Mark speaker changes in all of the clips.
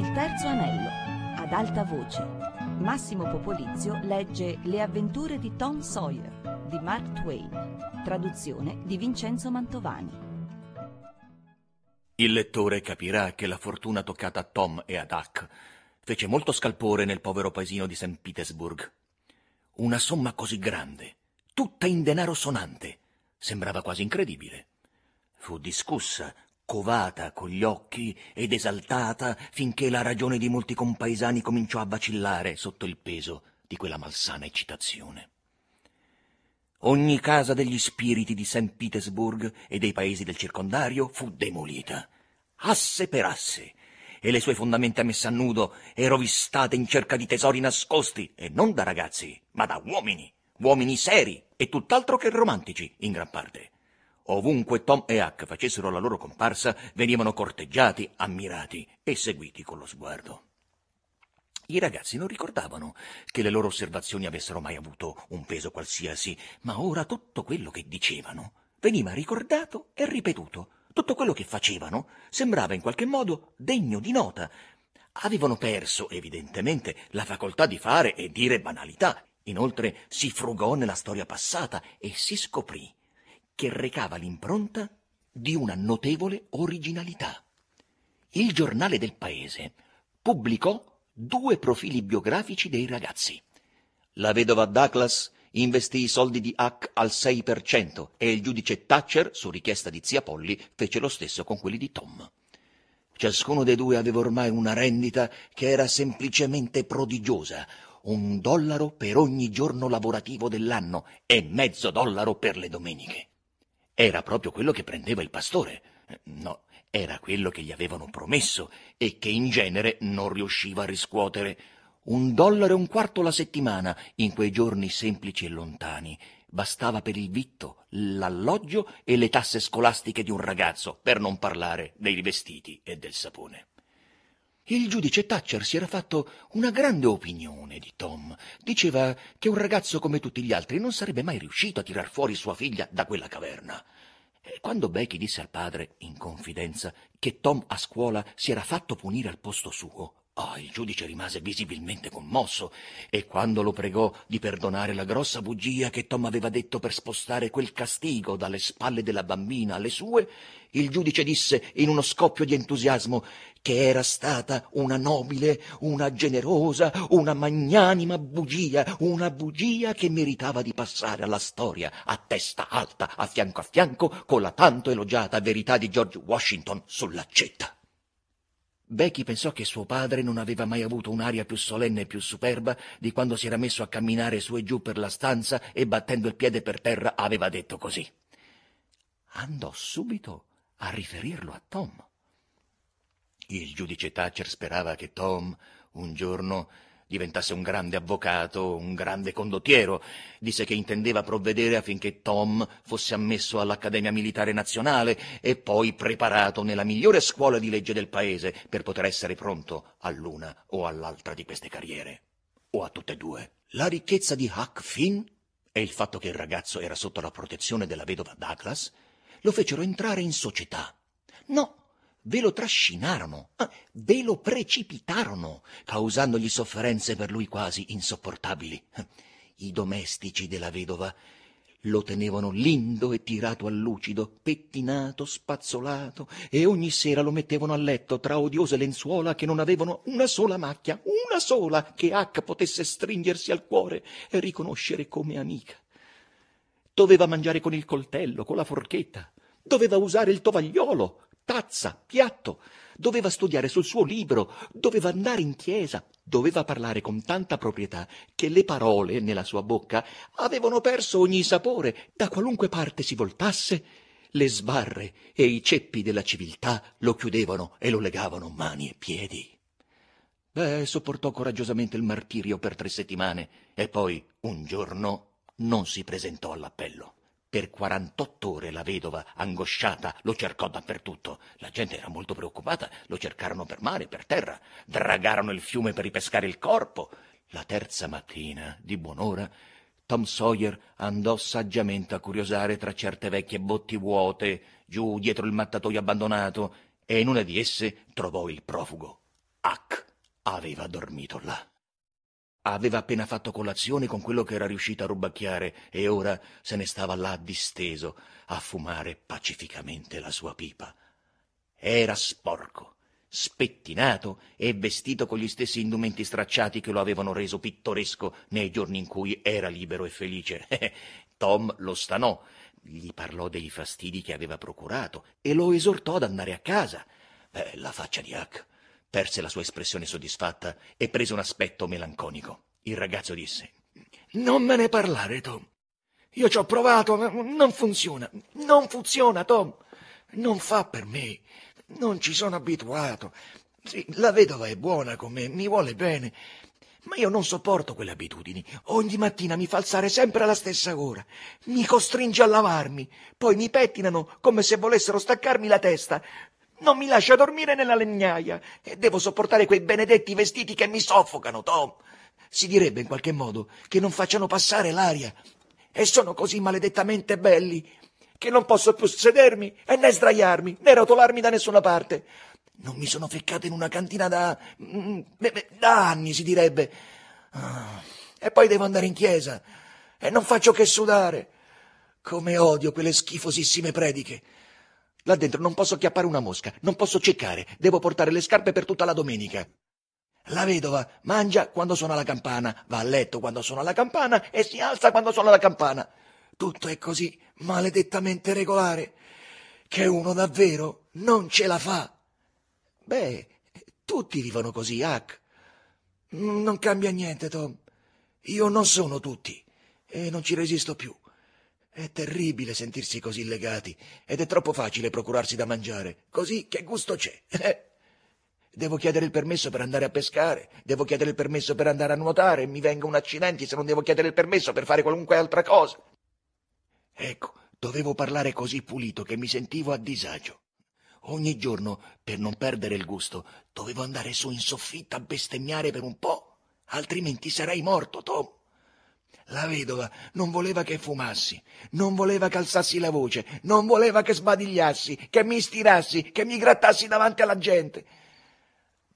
Speaker 1: Il terzo anello, ad alta voce. Massimo Popolizio legge Le avventure di Tom Sawyer di Mark Twain, traduzione di Vincenzo Mantovani.
Speaker 2: Il lettore capirà che la fortuna toccata a Tom e ad Huck fece molto scalpore nel povero paesino di St. Petersburg. Una somma così grande, tutta in denaro sonante, sembrava quasi incredibile. Fu discussa, covata con gli occhi ed esaltata finché la ragione di molti compaesani cominciò a vacillare sotto il peso di quella malsana eccitazione. Ogni casa degli spiriti di St. Petersburg e dei paesi del circondario fu demolita, asse per asse, e le sue fondamenta messe a nudo e rovistate in cerca di tesori nascosti, e non da ragazzi, ma da uomini, uomini seri e tutt'altro che romantici, in gran parte. Ovunque Tom e Huck facessero la loro comparsa, venivano corteggiati, ammirati e seguiti con lo sguardo. I ragazzi non ricordavano che le loro osservazioni avessero mai avuto un peso qualsiasi, ma ora tutto quello che dicevano veniva ricordato e ripetuto. Tutto quello che facevano sembrava in qualche modo degno di nota. Avevano perso, evidentemente, la facoltà di fare e dire banalità. Inoltre si frugò nella storia passata e si scoprì che recava l'impronta di una notevole originalità. Il giornale del paese pubblicò due profili biografici dei ragazzi. La vedova Douglas investì i soldi di Huck al 6% e il giudice Thatcher, su richiesta di zia Polly, fece lo stesso con quelli di Tom. Ciascuno dei due aveva ormai una rendita che era semplicemente prodigiosa, un dollaro per ogni giorno lavorativo dell'anno e mezzo dollaro per le domeniche. Era proprio quello che prendeva il pastore. No, era quello che gli avevano promesso e che in genere non riusciva a riscuotere. Un dollaro e un quarto la settimana in quei giorni semplici e lontani. Bastava per il vitto, l'alloggio e le tasse scolastiche di un ragazzo, per non parlare dei vestiti e del sapone. Il giudice Thatcher si era fatto una grande opinione di Tom. Diceva che un ragazzo come tutti gli altri non sarebbe mai riuscito a tirar fuori sua figlia da quella caverna. Quando Becky disse al padre, in confidenza, che Tom a scuola si era fatto punire al posto suo, oh, il giudice rimase visibilmente commosso e quando lo pregò di perdonare la grossa bugia che Tom aveva detto per spostare quel castigo dalle spalle della bambina alle sue, il giudice disse in uno scoppio di entusiasmo che era stata una nobile, una generosa, una magnanima bugia, una bugia che meritava di passare alla storia a testa alta, a fianco a fianco, con la tanto elogiata verità di George Washington sull'accetta. Becky pensò che suo padre non aveva mai avuto un'aria più solenne e più superba di quando si era messo a camminare su e giù per la stanza e battendo il piede per terra aveva detto così. Andò subito a riferirlo a Tom. Il giudice Thatcher sperava che Tom un giorno diventasse un grande avvocato, un grande condottiero. Disse che intendeva provvedere affinché Tom fosse ammesso all'Accademia Militare Nazionale e poi preparato nella migliore scuola di legge del paese per poter essere pronto all'una o all'altra di queste carriere. O a tutte e due. La ricchezza di Huck Finn e il fatto che il ragazzo era sotto la protezione della vedova Douglas lo fecero entrare in società. No, ve lo trascinarono, ah, ve lo precipitarono, causandogli sofferenze per lui quasi insopportabili. I domestici della vedova lo tenevano lindo e tirato a lucido, pettinato, spazzolato, e ogni sera lo mettevano a letto tra odiose lenzuola che non avevano una sola macchia, una sola, che H potesse stringersi al cuore e riconoscere come amica. Doveva mangiare con il coltello, con la forchetta, doveva usare il tovagliolo, tazza, piatto, doveva studiare sul suo libro, doveva andare in chiesa, doveva parlare con tanta proprietà che le parole nella sua bocca avevano perso ogni sapore, da qualunque parte si voltasse, le sbarre e i ceppi della civiltà lo chiudevano e lo legavano mani e piedi. Beh, sopportò coraggiosamente il martirio per tre settimane e poi, un giorno, non si presentò all'appello. Per quarantotto ore la vedova, angosciata, lo cercò dappertutto. La gente era molto preoccupata, lo cercarono per mare, per terra, dragarono il fiume per ripescare il corpo. La terza mattina, di buon'ora, Tom Sawyer andò saggiamente a curiosare tra certe vecchie botti vuote, giù dietro il mattatoio abbandonato, e in una di esse trovò il profugo, Huck. aveva dormito là. Aveva appena fatto colazione con quello che era riuscito a rubacchiare e ora se ne stava là disteso a fumare pacificamente la sua pipa. Era sporco, spettinato e vestito con gli stessi indumenti stracciati che lo avevano reso pittoresco nei giorni in cui era libero e felice. Tom lo stanò, gli parlò dei fastidi che aveva procurato e lo esortò ad andare a casa. Eh, la faccia di Huck perse la sua espressione soddisfatta e prese un aspetto melanconico. Il ragazzo disse: Non me ne parlare, Tom. Io ci ho provato, ma non funziona. Non funziona, Tom. Non fa per me. Non ci sono abituato. Sì, la vedova è buona con me, mi vuole bene. Ma io non sopporto quelle abitudini. Ogni mattina mi fa alzare sempre alla stessa ora. Mi costringe a lavarmi. Poi mi pettinano come se volessero staccarmi la testa. Non mi lascia dormire nella legnaia e devo sopportare quei benedetti vestiti che mi soffocano, Tom. Si direbbe in qualche modo che non facciano passare l'aria. E sono così maledettamente belli che non posso più sedermi e né sdraiarmi né rotolarmi da nessuna parte. Non mi sono feccato in una cantina da. Mm, da anni, si direbbe. Ah, e poi devo andare in chiesa e non faccio che sudare. Come odio quelle schifosissime prediche. Là dentro non posso chiappare una mosca, non posso ciccare, devo portare le scarpe per tutta la domenica. La vedova mangia quando suona la campana, va a letto quando suona la campana e si alza quando suona la campana. Tutto è così maledettamente regolare che uno davvero non ce la fa. Beh, tutti vivono così, Hack. Non cambia niente, Tom. Io non sono tutti e non ci resisto più. È terribile sentirsi così legati ed è troppo facile procurarsi da mangiare. Così che gusto c'è? Devo chiedere il permesso per andare a pescare, devo chiedere il permesso per andare a nuotare, mi venga un accidente se non devo chiedere il permesso per fare qualunque altra cosa. Ecco, dovevo parlare così pulito che mi sentivo a disagio. Ogni giorno, per non perdere il gusto, dovevo andare su in soffitta a bestemmiare per un po', altrimenti sarei morto, Tom. La vedova non voleva che fumassi, non voleva che alzassi la voce, non voleva che sbadigliassi, che mi stirassi, che mi grattassi davanti alla gente.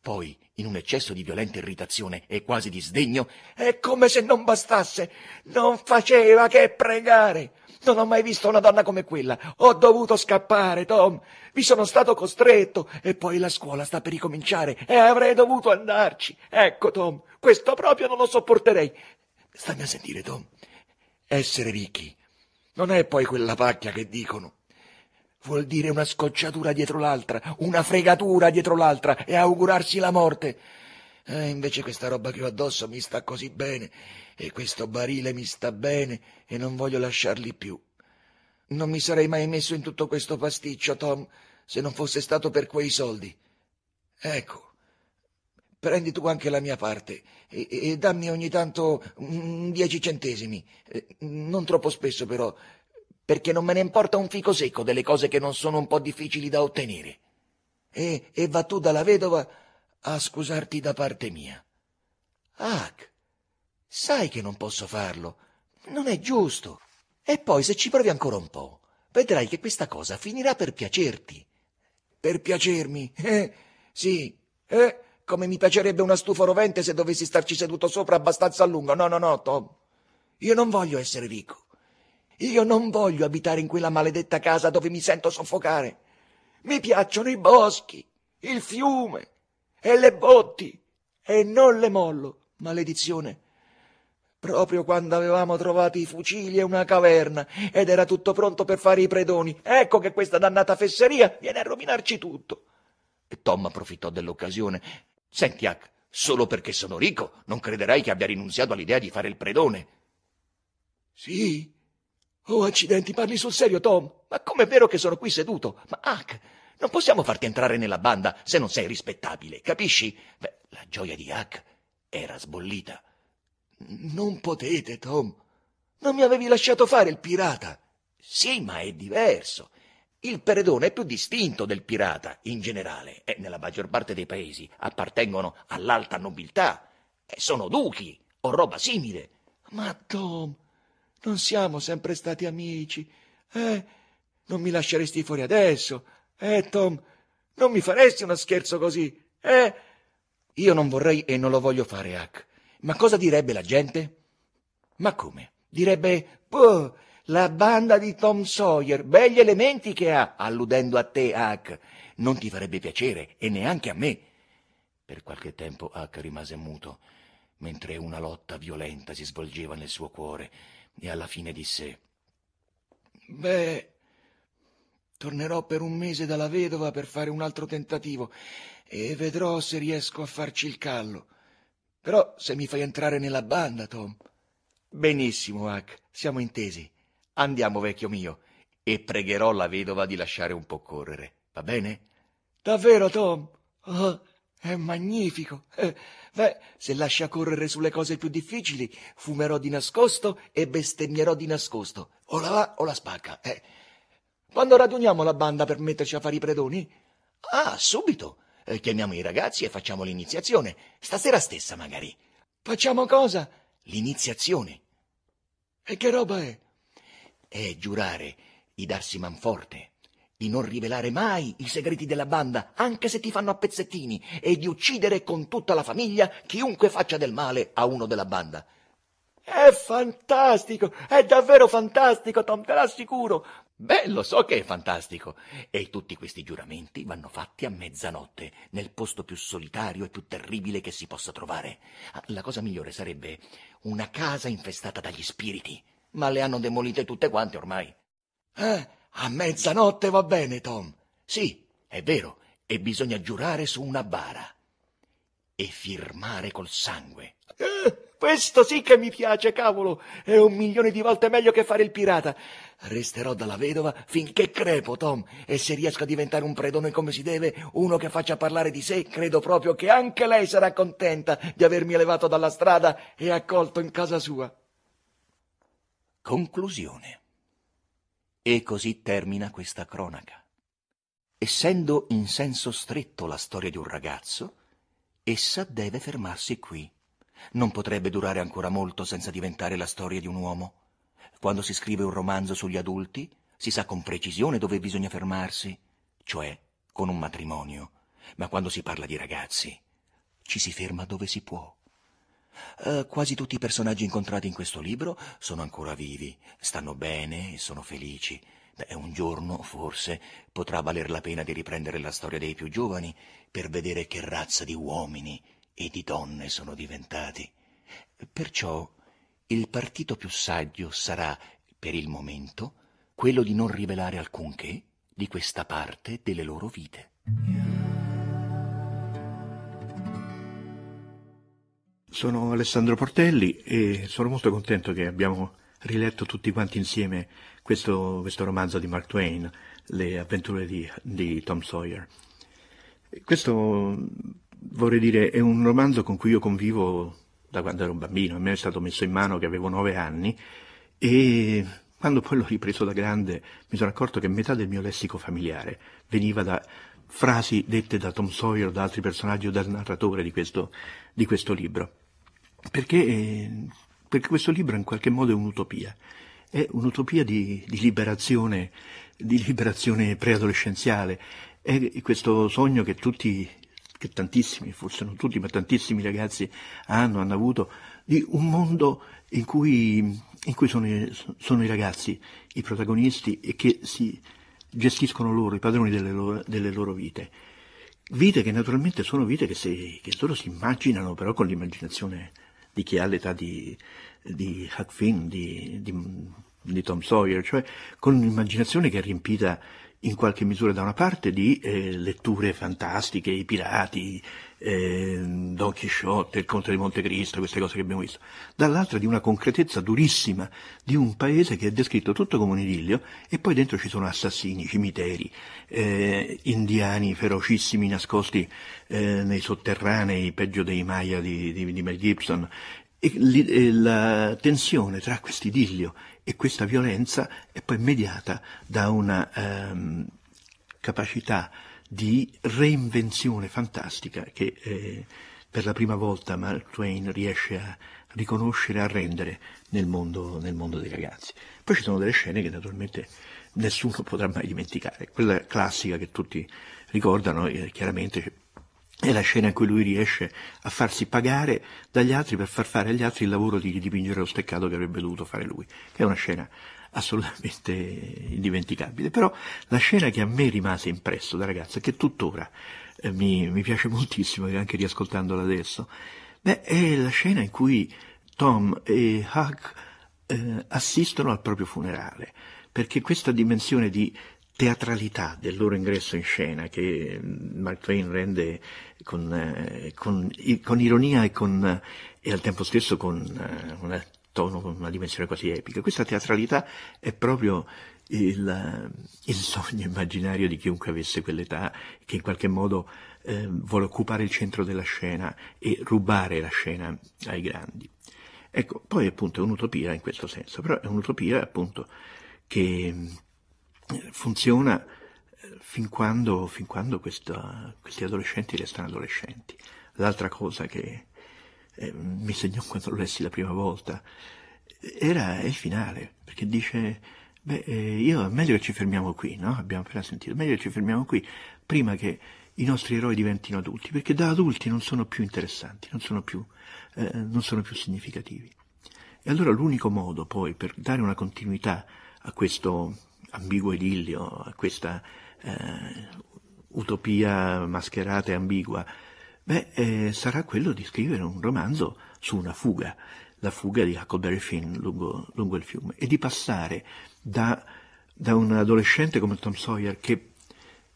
Speaker 2: Poi, in un eccesso di violenta irritazione e quasi di sdegno, è come se non bastasse, non faceva che pregare. Non ho mai visto una donna come quella. Ho dovuto scappare, Tom. Vi sono stato costretto. E poi la scuola sta per ricominciare e avrei dovuto andarci. Ecco, Tom, questo proprio non lo sopporterei. Stammi a sentire, Tom. Essere ricchi non è poi quella pacchia che dicono. Vuol dire una scocciatura dietro l'altra, una fregatura dietro l'altra e augurarsi la morte. Eh, invece questa roba che ho addosso mi sta così bene e questo barile mi sta bene e non voglio lasciarli più. Non mi sarei mai messo in tutto questo pasticcio, Tom, se non fosse stato per quei soldi. Ecco, prendi tu anche la mia parte e, e dammi ogni tanto mm, dieci centesimi, eh, non troppo spesso però, perché non me ne importa un fico secco delle cose che non sono un po' difficili da ottenere. E, e va tu dalla vedova a scusarti da parte mia. Ah, sai che non posso farlo. Non è giusto. E poi se ci provi ancora un po', vedrai che questa cosa finirà per piacerti. Per piacermi? Eh, sì. Eh, come mi piacerebbe una stufa rovente se dovessi starci seduto sopra abbastanza a lungo. No, no, no, Tom. Io non voglio essere ricco. Io non voglio abitare in quella maledetta casa dove mi sento soffocare. Mi piacciono i boschi, il fiume e le botti e non le mollo, maledizione. Proprio quando avevamo trovato i fucili e una caverna ed era tutto pronto per fare i predoni, ecco che questa dannata fesseria viene a rovinarci tutto. E Tom approfittò dell'occasione Senti, Huck, solo perché sono ricco non crederai che abbia rinunziato all'idea di fare il predone. Sì? Oh, accidenti, parli sul serio, Tom? Ma com'è vero che sono qui seduto? Ma Huck, non possiamo farti entrare nella banda se non sei rispettabile, capisci? Beh, la gioia di Huck era sbollita. Non potete, Tom. Non mi avevi lasciato fare il pirata. Sì, ma è diverso. Il peredone è più distinto del pirata in generale e nella maggior parte dei paesi appartengono all'alta nobiltà e sono duchi o roba simile. Ma Tom, non siamo sempre stati amici. Eh, non mi lasceresti fuori adesso. Eh, Tom, non mi faresti uno scherzo così. Eh, Io non vorrei e non lo voglio fare, Hack. Ma cosa direbbe la gente? Ma come? Direbbe, boh, la banda di Tom Sawyer, begli elementi che ha, alludendo a te, Hack. Non ti farebbe piacere, e neanche a me. Per qualche tempo Hack rimase muto, mentre una lotta violenta si svolgeva nel suo cuore, e alla fine disse Beh, tornerò per un mese dalla vedova per fare un altro tentativo e vedrò se riesco a farci il callo. Però se mi fai entrare nella banda, Tom. Benissimo, Hack, siamo intesi. Andiamo, vecchio mio, e pregherò la vedova di lasciare un po' correre, va bene? Davvero, Tom? Oh, è magnifico. Eh, beh, se lascia correre sulle cose più difficili, fumerò di nascosto e bestemmierò di nascosto. O la va o la spacca. Eh. Quando raduniamo la banda per metterci a fare i predoni? Ah, subito. Eh, chiamiamo i ragazzi e facciamo l'iniziazione. Stasera stessa, magari. Facciamo cosa? L'iniziazione. E che roba è? È giurare di darsi manforte, di non rivelare mai i segreti della banda, anche se ti fanno a pezzettini, e di uccidere con tutta la famiglia chiunque faccia del male a uno della banda. È fantastico, è davvero fantastico, Tom, te l'assicuro. Beh, lo so che è fantastico. E tutti questi giuramenti vanno fatti a mezzanotte, nel posto più solitario e più terribile che si possa trovare. La cosa migliore sarebbe una casa infestata dagli spiriti ma le hanno demolite tutte quante ormai. Eh, a mezzanotte va bene, Tom. Sì, è vero, e bisogna giurare su una bara. E firmare col sangue. Eh, questo sì che mi piace, cavolo. È un milione di volte meglio che fare il pirata. Resterò dalla vedova finché crepo, Tom, e se riesco a diventare un predone come si deve, uno che faccia parlare di sé, credo proprio che anche lei sarà contenta di avermi elevato dalla strada e accolto in casa sua. Conclusione. E così termina questa cronaca. Essendo in senso stretto la storia di un ragazzo, essa deve fermarsi qui. Non potrebbe durare ancora molto senza diventare la storia di un uomo. Quando si scrive un romanzo sugli adulti, si sa con precisione dove bisogna fermarsi, cioè con un matrimonio. Ma quando si parla di ragazzi, ci si ferma dove si può. Uh, quasi tutti i personaggi incontrati in questo libro sono ancora vivi, stanno bene e sono felici. Beh, un giorno, forse, potrà valer la pena di riprendere la storia dei più giovani per vedere che razza di uomini e di donne sono diventati. Perciò il partito più saggio sarà, per il momento, quello di non rivelare alcunché di questa parte delle loro vite.
Speaker 3: Sono Alessandro Portelli e sono molto contento che abbiamo riletto tutti quanti insieme questo, questo romanzo di Mark Twain, Le avventure di, di Tom Sawyer. Questo, vorrei dire, è un romanzo con cui io convivo da quando ero un bambino, a me è stato messo in mano che avevo nove anni e quando poi l'ho ripreso da grande mi sono accorto che metà del mio lessico familiare veniva da frasi dette da Tom Sawyer o da altri personaggi o dal narratore di questo, di questo libro. Perché, perché, questo libro in qualche modo è un'utopia. È un'utopia di, di liberazione, di liberazione preadolescenziale. È questo sogno che tutti, che tantissimi, forse non tutti, ma tantissimi ragazzi hanno, hanno avuto, di un mondo in cui, in cui sono, sono, i ragazzi i protagonisti e che si gestiscono loro, i padroni delle loro, delle loro vite. Vite che naturalmente sono vite che, si, che, loro si immaginano però con l'immaginazione di chi ha l'età di, di Huck Finn, di, di, di, Tom Sawyer, cioè con un'immaginazione che è riempita in qualche misura da una parte di eh, letture fantastiche, i pirati, eh, Don Chisciotte, il Conte di Montecristo, queste cose che abbiamo visto, dall'altra di una concretezza durissima di un paese che è descritto tutto come un idillio e poi dentro ci sono assassini, cimiteri, eh, indiani ferocissimi nascosti eh, nei sotterranei, peggio dei Maya di, di, di Mel Gibson, e la tensione tra questo idillio e questa violenza è poi mediata da una ehm, capacità di reinvenzione fantastica che eh, per la prima volta Mark Twain riesce a riconoscere a rendere nel mondo, nel mondo dei ragazzi. Poi ci sono delle scene che naturalmente nessuno potrà mai dimenticare. Quella classica che tutti ricordano, eh, chiaramente è la scena in cui lui riesce a farsi pagare dagli altri per far fare agli altri il lavoro di dipingere lo steccato che avrebbe dovuto fare lui, che è una scena assolutamente indimenticabile. Però la scena che a me rimase impresso da ragazzo, che tuttora eh, mi, mi, piace moltissimo, anche riascoltandola adesso, beh, è la scena in cui Tom e Huck eh, assistono al proprio funerale, perché questa dimensione di teatralità del loro ingresso in scena che Mark Twain rende con, eh, con, con ironia e, con, e, al tempo stesso con eh, una tono, con una dimensione quasi epica. Questa teatralità è proprio il, il sogno immaginario di chiunque avesse quell'età, che in qualche modo eh, vuole occupare il centro della scena e rubare la scena ai grandi. Ecco, poi appunto è un'utopia in questo senso, però è un'utopia appunto che funziona eh, fin quando, fin quando questa, questi adolescenti restano adolescenti. L'altra cosa che eh, mi segnò quando lo lessi la prima volta era il finale, perché dice, beh, eh, io meglio che ci fermiamo qui, no? Abbiamo appena sentito, meglio che ci fermiamo qui, prima che i nostri eroi diventino adulti, perché da adulti non sono più interessanti, non sono più, eh, non sono più significativi. E allora l'unico modo poi per dare una continuità a questo ambiguo idillio, a questa eh, utopia mascherata e ambigua, beh, eh, sarà quello di scrivere un romanzo su una fuga, la fuga di Huckleberry Finn lungo, lungo il fiume, e di passare da, da un adolescente come Tom Sawyer che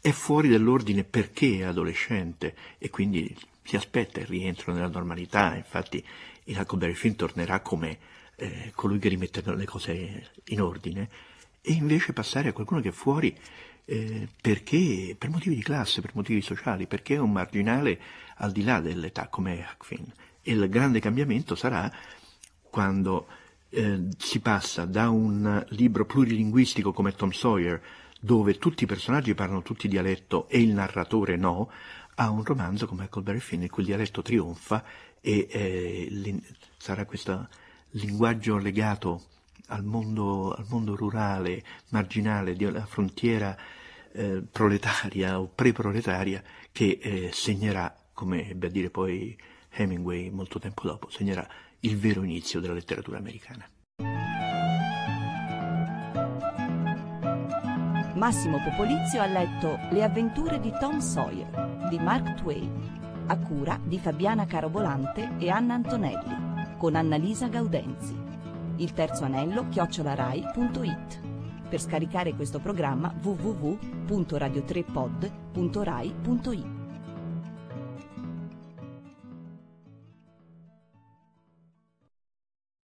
Speaker 3: è fuori dall'ordine perché è adolescente e quindi si aspetta il rientro nella normalità, infatti in Huckleberry Finn tornerà come eh, colui che rimette le cose in ordine, e invece passare a qualcuno che è fuori eh, perché, per motivi di classe, per motivi sociali, perché è un marginale al di là dell'età come Huck Finn. E il grande cambiamento sarà quando eh, si passa da un libro plurilinguistico come Tom Sawyer, dove tutti i personaggi parlano tutti dialetto e il narratore no, a un romanzo come Huckleberry Finn in cui il dialetto trionfa e eh, sarà questo linguaggio legato al mondo, al mondo rurale, marginale, della frontiera eh, proletaria o pre-proletaria che eh, segnerà, come ebbe a dire poi Hemingway molto tempo dopo, segnerà il vero inizio della letteratura americana.
Speaker 1: Massimo Popolizio ha letto Le avventure di Tom Sawyer di Mark Twain, a cura di Fabiana Carobolante e Anna Antonelli, con Annalisa Gaudenzi il terzo anello chiocciolarai.it. Per scaricare questo programma www.radio3pod.rai.it.